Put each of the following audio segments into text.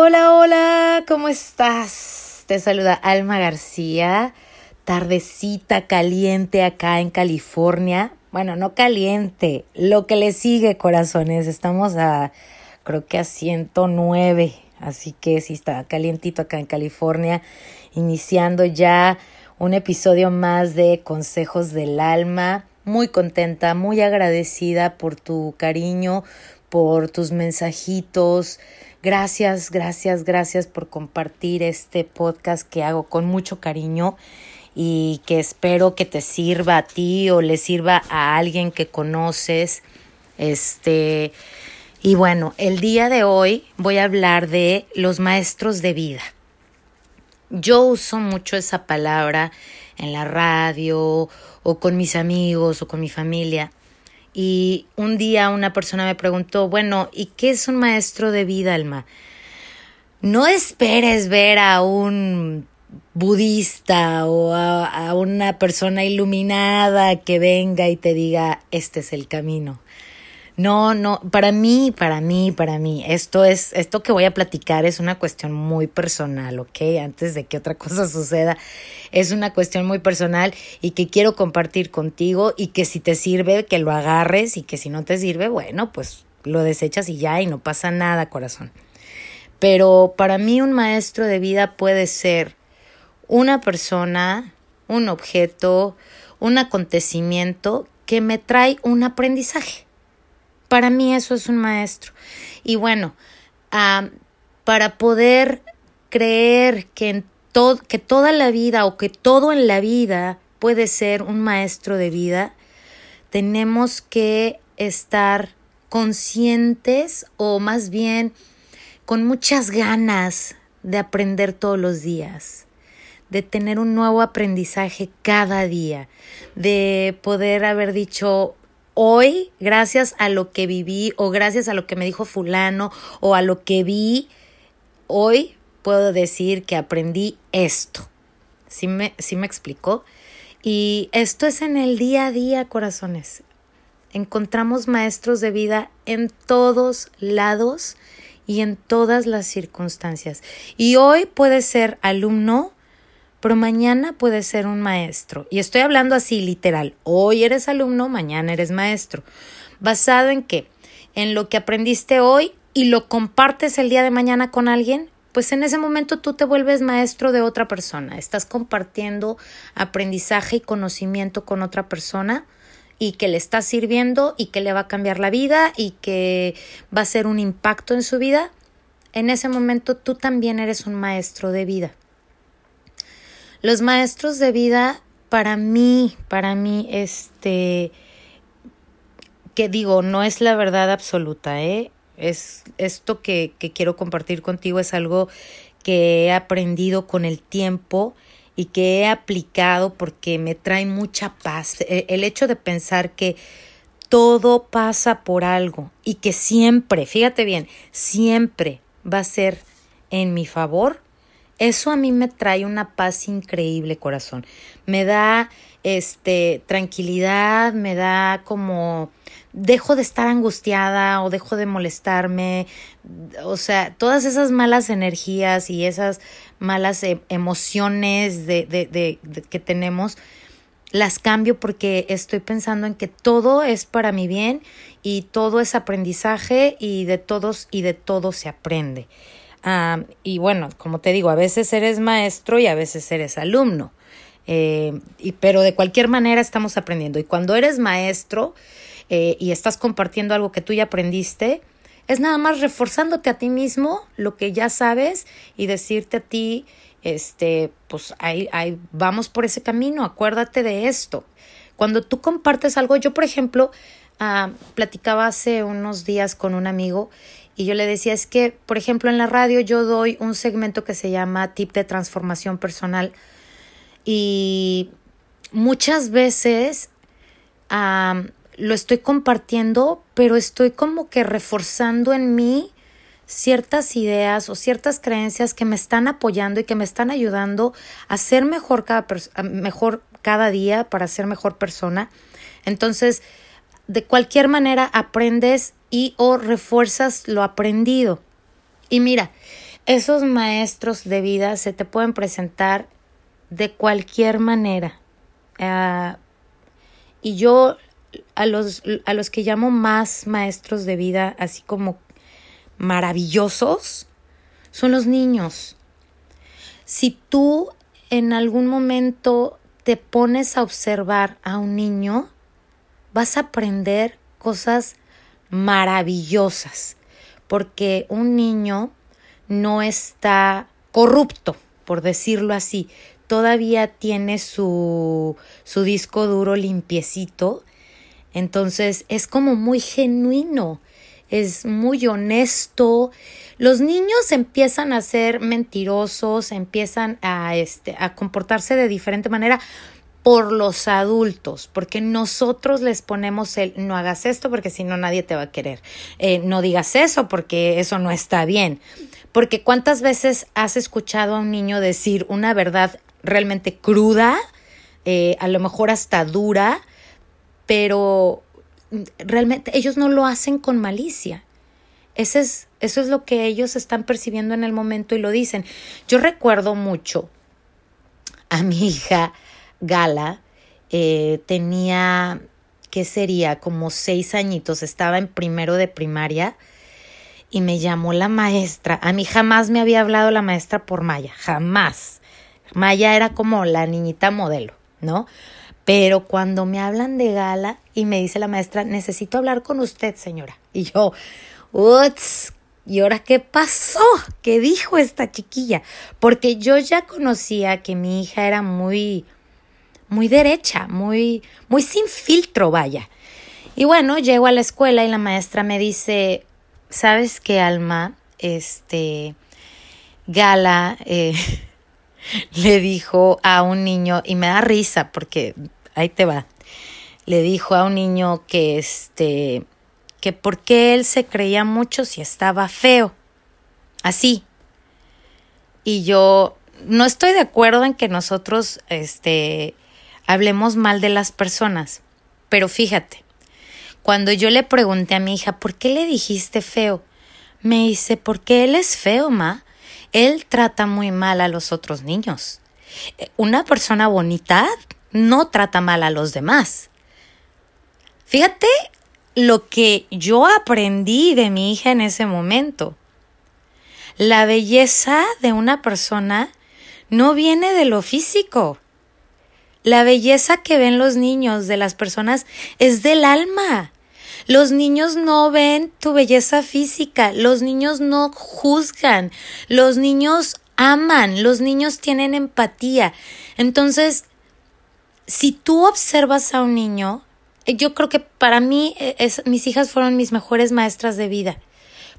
Hola, hola, ¿cómo estás? Te saluda Alma García, tardecita caliente acá en California. Bueno, no caliente, lo que le sigue, corazones. Estamos a, creo que a 109, así que sí está calientito acá en California, iniciando ya un episodio más de Consejos del Alma. Muy contenta, muy agradecida por tu cariño, por tus mensajitos Gracias, gracias, gracias por compartir este podcast que hago con mucho cariño y que espero que te sirva a ti o le sirva a alguien que conoces. Este, y bueno, el día de hoy voy a hablar de los maestros de vida. Yo uso mucho esa palabra en la radio o con mis amigos o con mi familia y un día una persona me preguntó, bueno, ¿y qué es un maestro de vida, Alma? No esperes ver a un budista o a, una persona iluminada que venga y te diga, este es el camino. No, no, para mí, para mí, para mí, esto es, esto que voy a platicar es una cuestión muy personal, ¿ok? Antes de que otra cosa suceda, es una cuestión muy personal y que quiero compartir contigo y que si te sirve, que lo agarres y que si no te sirve, bueno, pues lo desechas y ya y no pasa nada, corazón. Pero para mí un maestro de vida puede ser una persona, un objeto, un acontecimiento que me trae un aprendizaje para mí eso es un maestro. Y bueno, para poder creer que, en que toda la vida o que todo en la vida puede ser un maestro de vida, tenemos que estar conscientes o más bien con muchas ganas de aprender todos los días, de tener un nuevo aprendizaje cada día, de poder haber dicho, hoy, gracias a lo que viví o gracias a lo que me dijo fulano o a lo que vi, hoy puedo decir que aprendí esto. ¿Sí me, me explicó? Y esto es en el día a día, corazones. Encontramos maestros de vida en todos lados y en todas las circunstancias. Y hoy puede ser alumno pero mañana puedes ser un maestro. Y estoy hablando así literal. Hoy eres alumno, mañana eres maestro. ¿Basado en qué? En lo que aprendiste hoy y lo compartes el día de mañana con alguien, pues en ese momento tú te vuelves maestro de otra persona. Estás compartiendo aprendizaje y conocimiento con otra persona y que le está sirviendo y que le va a cambiar la vida y que va a ser un impacto en su vida. En ese momento tú también eres un maestro de vida. Los maestros de vida, para mí, para mí, este, que digo, no es la verdad absoluta, ¿eh? Es esto que, que quiero compartir contigo, es algo que he aprendido con el tiempo y que he aplicado porque me trae mucha paz. E, el hecho de pensar que todo pasa por algo y que siempre, fíjate bien, siempre va a ser en mi favor eso a mí me trae una paz increíble, corazón. Me da este tranquilidad, me da como dejo de estar angustiada o dejo de molestarme, o sea, todas esas malas energías y esas malas e emociones de, de, de, que tenemos, las cambio porque estoy pensando en que todo es para mi bien y todo es aprendizaje y de todos y de todo se aprende y bueno, como te digo, a veces eres maestro y a veces eres alumno. Eh, y, pero de cualquier manera estamos aprendiendo. Y cuando eres maestro eh, y estás compartiendo algo que tú ya aprendiste, es nada más reforzándote a ti mismo lo que ya sabes y decirte a ti, este, pues ahí, ahí vamos por ese camino, acuérdate de esto. Cuando tú compartes algo, yo por ejemplo, platicaba hace unos días con un amigo y yo le decía, es que, por ejemplo, en la radio yo doy un segmento que se llama Tip de Transformación Personal. Y muchas veces lo estoy compartiendo, pero estoy como que reforzando en mí ciertas ideas o ciertas creencias que me están apoyando y que me están ayudando a ser mejor cada, mejor cada día para ser mejor persona. Entonces, de cualquier manera aprendes y o refuerzas lo aprendido. Y mira, esos maestros de vida se te pueden presentar de cualquier manera. Ah, y yo a los, a los que llamo más maestros de vida, así como maravillosos, son los niños. Si tú en algún momento te pones a observar a un niño, vas a aprender cosas maravillosas, porque un niño no está corrupto, por decirlo así, todavía tiene su, su disco duro limpiecito, entonces es como muy genuino, es muy honesto. Los niños empiezan a ser mentirosos, empiezan a, este, a comportarse de diferente manera por los adultos, porque nosotros les ponemos el no hagas esto porque si no nadie te va a querer, eh, no digas eso porque eso no está bien, porque cuántas veces has escuchado a un niño decir una verdad realmente cruda, eh, a lo mejor hasta dura, pero realmente ellos no lo hacen con malicia. Ese es, eso es lo que ellos están percibiendo en el momento y lo dicen. Yo recuerdo mucho a mi hija Gala, eh, tenía, ¿qué sería? Como seis añitos, estaba en primero de primaria y me llamó la maestra. A mí jamás me había hablado la maestra por Maya, jamás. Maya era como la niñita modelo, ¿no? Pero cuando me hablan de gala y me dice la maestra, necesito hablar con usted, señora. Y yo, uts, ¿y ahora qué pasó? ¿Qué dijo esta chiquilla? Porque yo ya conocía que mi hija era muy, muy derecha, muy, muy sin filtro, vaya. Y bueno, llego a la escuela y la maestra me dice, ¿sabes qué, Alma? Este, Gala, eh, le dijo a un niño, y me da risa porque ahí te va, le dijo a un niño que este, que porque él se creía mucho si estaba feo, así. Y yo no estoy de acuerdo en que nosotros, este, hablemos mal de las personas, pero fíjate, cuando yo le pregunté a mi hija, ¿por qué le dijiste feo? Me dice, porque él es feo, ma él trata muy mal a los otros niños. Una persona bonita no trata mal a los demás. Fíjate lo que yo aprendí de mi hija en ese momento. La belleza de una persona no viene de lo físico. La belleza que ven los niños de las personas es del alma. Los niños no ven tu belleza física, los niños no juzgan, los niños aman, los niños tienen empatía. Entonces, si tú observas a un niño, eh, yo creo que para mí eh, mis hijas fueron mis mejores maestras de vida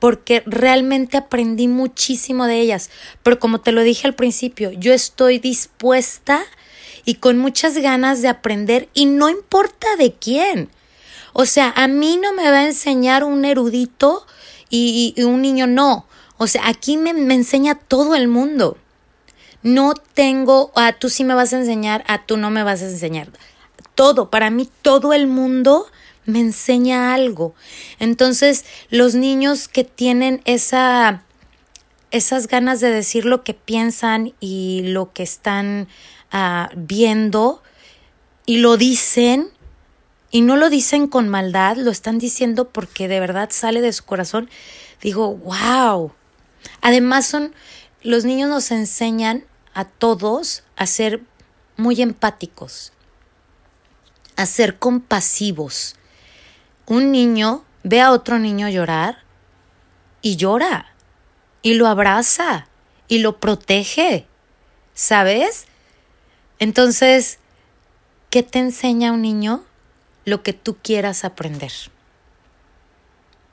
porque realmente aprendí muchísimo de ellas. Pero como te lo dije al principio, yo estoy dispuesta y con muchas ganas de aprender y no importa de quién. O sea, a mí no me va a enseñar un erudito y, un niño no. O sea, aquí me, me, enseña todo el mundo. No tengo, a tú sí me vas a enseñar, a tú no me vas a enseñar. Todo, para mí todo el mundo me enseña algo. Entonces, los niños que tienen esa, esas ganas de decir lo que piensan y lo que están uh, viendo y lo dicen, y no lo dicen con maldad, lo están diciendo porque de verdad sale de su corazón. Digo, wow. Además son, los niños nos enseñan a todos a ser muy empáticos, a ser compasivos. Un niño ve a otro niño llorar y llora y lo abraza y lo protege, ¿sabes? Entonces, ¿qué te enseña un niño? lo que tú quieras aprender.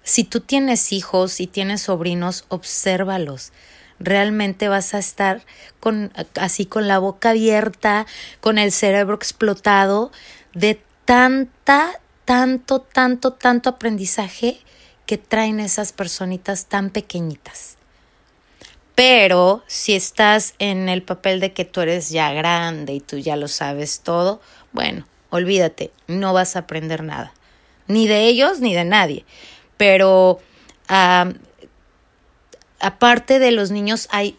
Si tú tienes hijos y tienes sobrinos, obsérvalos. Realmente vas a estar con, así con la boca abierta, con el cerebro explotado de tanta, tanto, tanto, tanto aprendizaje que traen esas personitas tan pequeñitas. Pero si estás en el papel de que tú eres ya grande y tú ya lo sabes todo, bueno, olvídate, no vas a aprender nada, ni de ellos ni de nadie. Pero aparte de los niños, hay,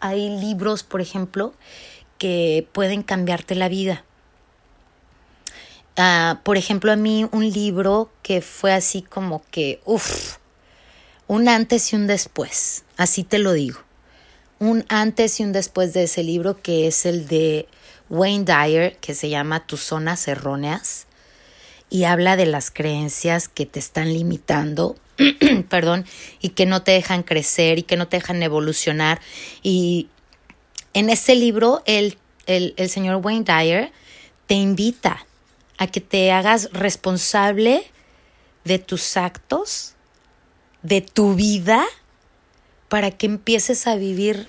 hay libros, por ejemplo, que pueden cambiarte la vida. Ah, por ejemplo, a mí un libro que fue así como que, uff, un antes y un después, así te lo digo. Un antes y un después de ese libro que es el de Wayne Dyer, que se llama Tus zonas erróneas, y habla de las creencias que te están limitando, perdón, y que no te dejan crecer y que no te dejan evolucionar. Y en ese libro, el, el, el señor Wayne Dyer te invita a que te hagas responsable de tus actos, de tu vida, para que empieces a vivir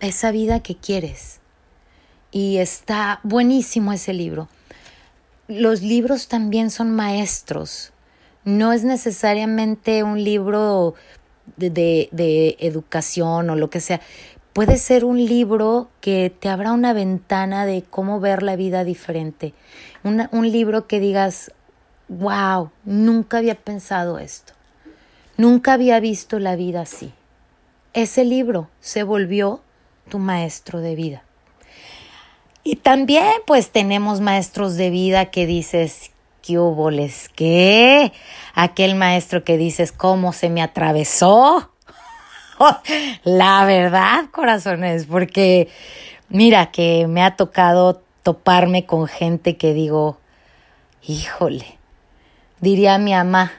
esa vida que quieres. Y está buenísimo ese libro. Los libros también son maestros. No es necesariamente un libro de, de educación o lo que sea puede ser un libro que te abra una ventana de cómo ver la vida diferente. un libro que digas, wow, nunca había pensado esto. Nunca había visto la vida así. Ese libro se volvió tu maestro de vida. Y también pues tenemos maestros de vida que dices, ¿qué hubo les qué? Aquel maestro que dices, ¿cómo se me atravesó? la verdad, corazones, porque mira que me ha tocado toparme con gente que digo, híjole, diría mi mamá,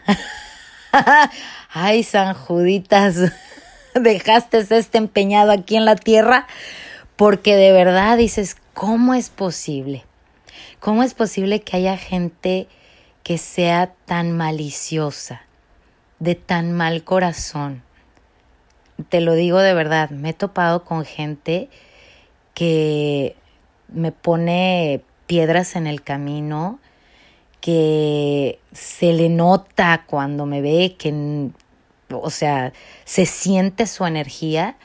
ay, San Juditas, dejaste este empeñado aquí en la tierra, porque de verdad dices, ¿cómo es posible? ¿Cómo es posible que haya gente que sea tan maliciosa, de tan mal corazón? te lo digo de verdad, me he topado con gente que me pone piedras en el camino, que se le nota cuando me ve, que, o sea, se siente su energía.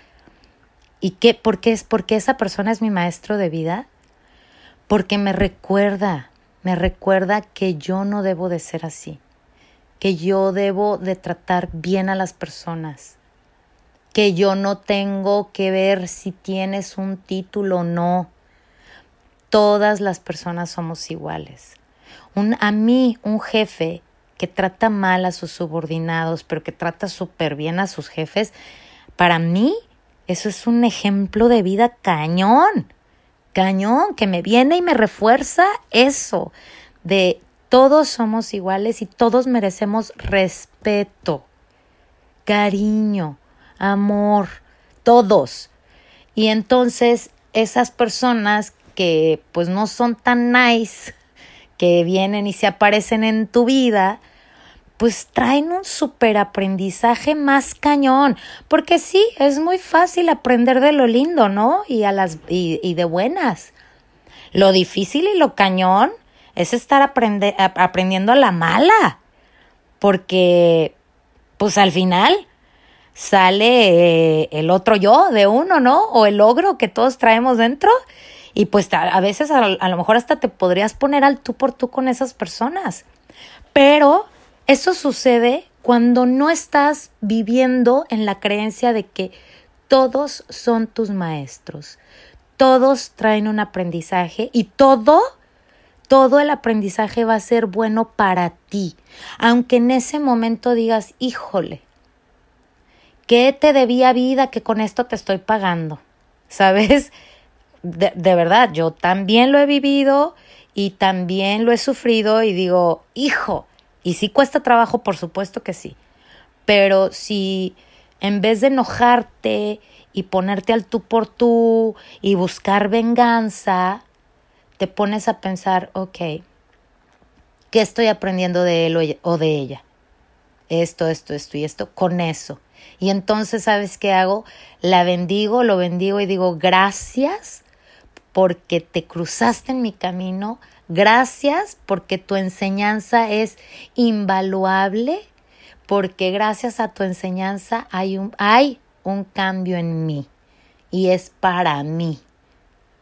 ¿Y qué? ¿Por qué es? Porque esa persona es mi maestro de vida. Porque me recuerda, me recuerda que yo no debo de ser así, que yo debo de tratar bien a las personas, que yo no tengo que ver si tienes un título o no. Todas las personas somos iguales. Un, a mí, un jefe que trata mal a sus subordinados, pero que trata súper bien a sus jefes, para mí eso es un ejemplo de vida cañón, cañón, que me viene y me refuerza eso, de todos somos iguales y todos merecemos respeto, cariño, amor, todos. Y entonces esas personas que pues no son tan nice, que vienen y se aparecen en tu vida, pues traen un super aprendizaje más cañón, porque sí, es muy fácil aprender de lo lindo, ¿no? Y a las y, de buenas. Lo difícil y lo cañón es estar aprendiendo a la mala, porque pues al final sale eh, el otro yo de uno, ¿no? O el logro que todos traemos dentro. Y pues a, veces a, lo mejor hasta te podrías poner al tú por tú con esas personas. Pero eso sucede cuando no estás viviendo en la creencia de que todos son tus maestros. Todos traen un aprendizaje y todo, todo el aprendizaje va a ser bueno para ti. Aunque en ese momento digas, híjole, ¿Qué te debía vida que con esto te estoy pagando? ¿Sabes? De, verdad, yo también lo he vivido y también lo he sufrido y digo, hijo, y si cuesta trabajo, por supuesto que sí, pero si en vez de enojarte y ponerte al tú por tú y buscar venganza, te pones a pensar, ok, ¿qué estoy aprendiendo de él o de ella? Esto, esto, esto y esto, con eso. Y entonces, ¿sabes qué hago? La bendigo, lo bendigo y digo, gracias porque te cruzaste en mi camino, gracias porque tu enseñanza es invaluable, porque gracias a tu enseñanza hay un, hay un cambio en mí y es para mí.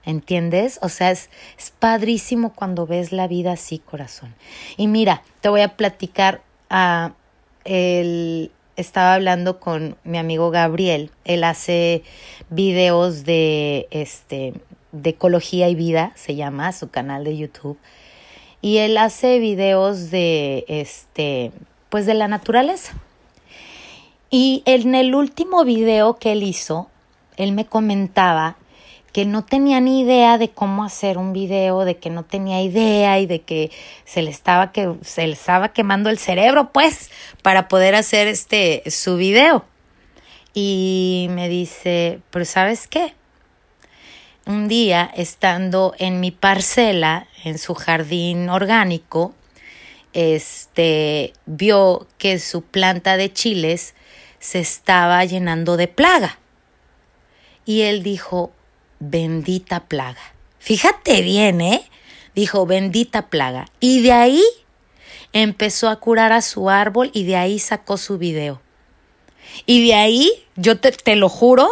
¿Entiendes? O sea, es, es padrísimo cuando ves la vida así, corazón. Y mira, te voy a platicar a ah, el, estaba hablando con mi amigo Gabriel. Él hace videos de este de ecología y vida, se llama su canal de YouTube. Y él hace videos de este pues de la naturaleza. Y en el último video que él hizo, él me comentaba que no tenía ni idea de cómo hacer un video, de que no tenía idea y de que se le estaba que se le estaba quemando el cerebro, pues, para poder hacer este su video. Y me dice, "Pero ¿sabes qué? Un día estando en mi parcela, en su jardín orgánico, este vio que su planta de chiles se estaba llenando de plaga. Y él dijo, bendita plaga. Fíjate bien, ¿eh? Dijo, bendita plaga. Y de ahí empezó a curar a su árbol y de ahí sacó su video. Y de ahí, yo te, lo juro,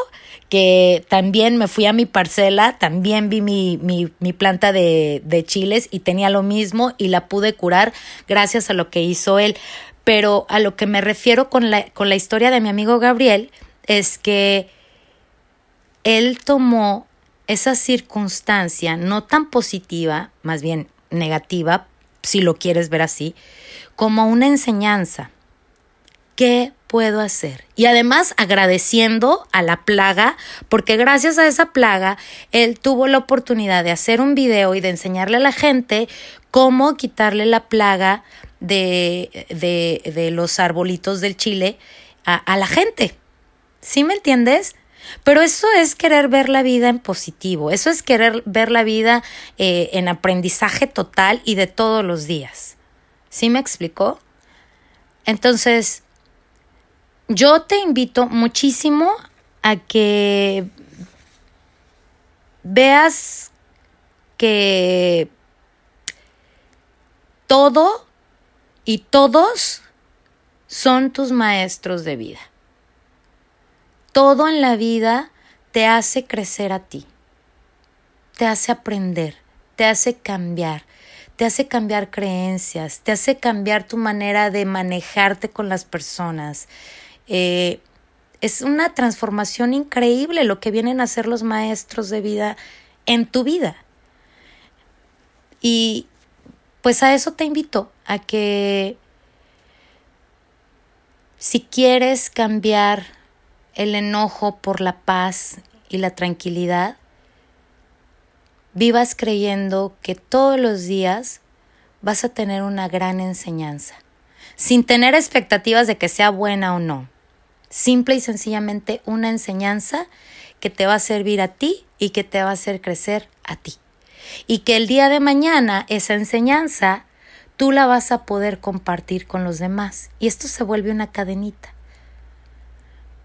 que también me fui a mi parcela, también vi mi, mi, planta de, de, chiles y tenía lo mismo y la pude curar gracias a lo que hizo él. Pero a lo que me refiero con la, con la historia de mi amigo Gabriel es que él tomó esa circunstancia no tan positiva, más bien negativa, si lo quieres ver así, como una enseñanza. ¿Qué puedo hacer? Y además agradeciendo a la plaga, porque gracias a esa plaga, él tuvo la oportunidad de hacer un video y de enseñarle a la gente cómo quitarle la plaga de, de, de los arbolitos del chile a, a la gente. ¿Sí me entiendes? Pero eso es querer ver la vida en positivo, eso es querer ver la vida eh, en aprendizaje total y de todos los días. ¿Sí me explicó? Entonces, yo te invito muchísimo a que veas que todo y todos son tus maestros de vida. Todo en la vida te hace crecer a ti, te hace aprender, te hace cambiar, te hace cambiar creencias, te hace cambiar tu manera de manejarte con las personas. Eh, es una transformación increíble lo que vienen a hacer los maestros de vida en tu vida. Y pues a eso te invito, a que si quieres cambiar el enojo por la paz y la tranquilidad, vivas creyendo que todos los días vas a tener una gran enseñanza, sin tener expectativas de que sea buena o no. Simple y sencillamente una enseñanza que te va a servir a ti y que te va a hacer crecer a ti. Y que el día de mañana esa enseñanza tú la vas a poder compartir con los demás. Y esto se vuelve una cadenita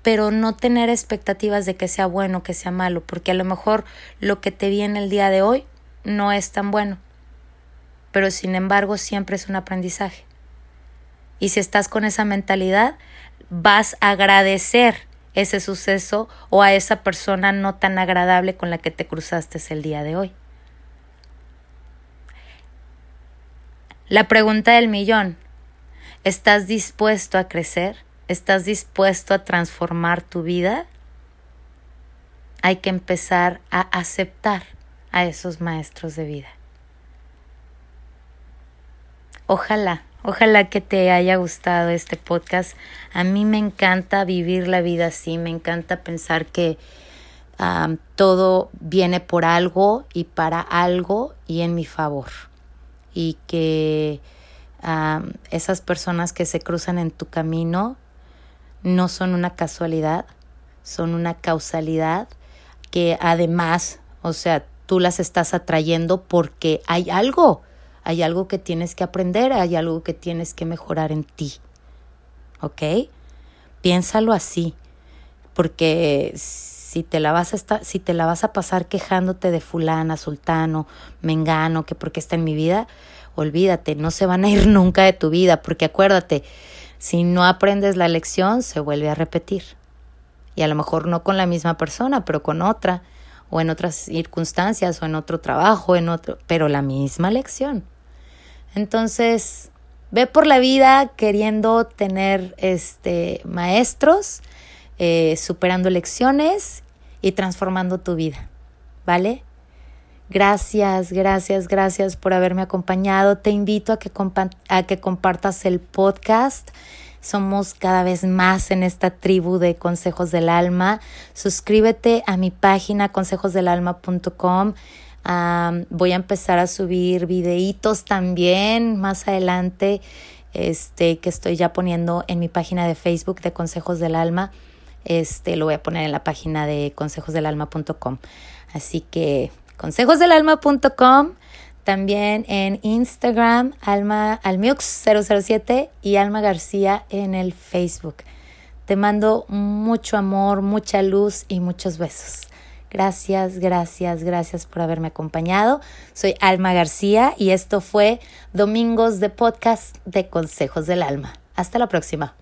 pero no tener expectativas de que sea bueno, que sea malo, porque a lo mejor lo que te viene el día de hoy no es tan bueno, pero sin embargo siempre es un aprendizaje. Y si estás con esa mentalidad, vas a agradecer ese suceso o a esa persona no tan agradable con la que te cruzaste el día de hoy. La pregunta del millón, ¿estás dispuesto a crecer? ¿Estás dispuesto a transformar tu vida? Hay que empezar a aceptar a esos maestros de vida. Ojalá, ojalá que te haya gustado este podcast. A mí me encanta vivir la vida así, me encanta pensar que todo viene por algo y para algo y en mi favor. Y que esas personas que se cruzan en tu camino no son una casualidad, son una causalidad que además, o sea, tú las estás atrayendo porque hay algo, hay algo que tienes que aprender, hay algo que tienes que mejorar en ti. ¿Ok? Piénsalo así, porque si te la vas a estar, si te la vas a pasar quejándote de fulana, sultano, mengano, que porque está en mi vida, olvídate, no se van a ir nunca de tu vida, porque acuérdate, si no aprendes la lección, se vuelve a repetir. Y a lo mejor no con la misma persona, pero con otra, o en otras circunstancias, o en otro trabajo, en otro, pero la misma lección. Entonces, Ve por la vida queriendo tener este, maestros, eh, superando lecciones y transformando tu vida, ¿vale? Gracias, gracias, gracias por haberme acompañado. Te invito a que, a que compartas el podcast. Somos cada vez más en esta tribu de Consejos del Alma. Suscríbete a mi página consejosdelalma.com. voy a empezar a subir videitos también más adelante, este, que estoy ya poniendo en mi página de Facebook de Consejos del Alma. Este, lo voy a poner en la página de consejosdelalma.com. Así que consejosdelalma.com, también en Instagram, Alma Almiux007 y Alma García en el Facebook. Te mando mucho amor, mucha luz y muchos besos. Gracias, gracias, gracias por haberme acompañado. Soy Alma García y esto fue Domingos de Podcast de Consejos del Alma. Hasta la próxima.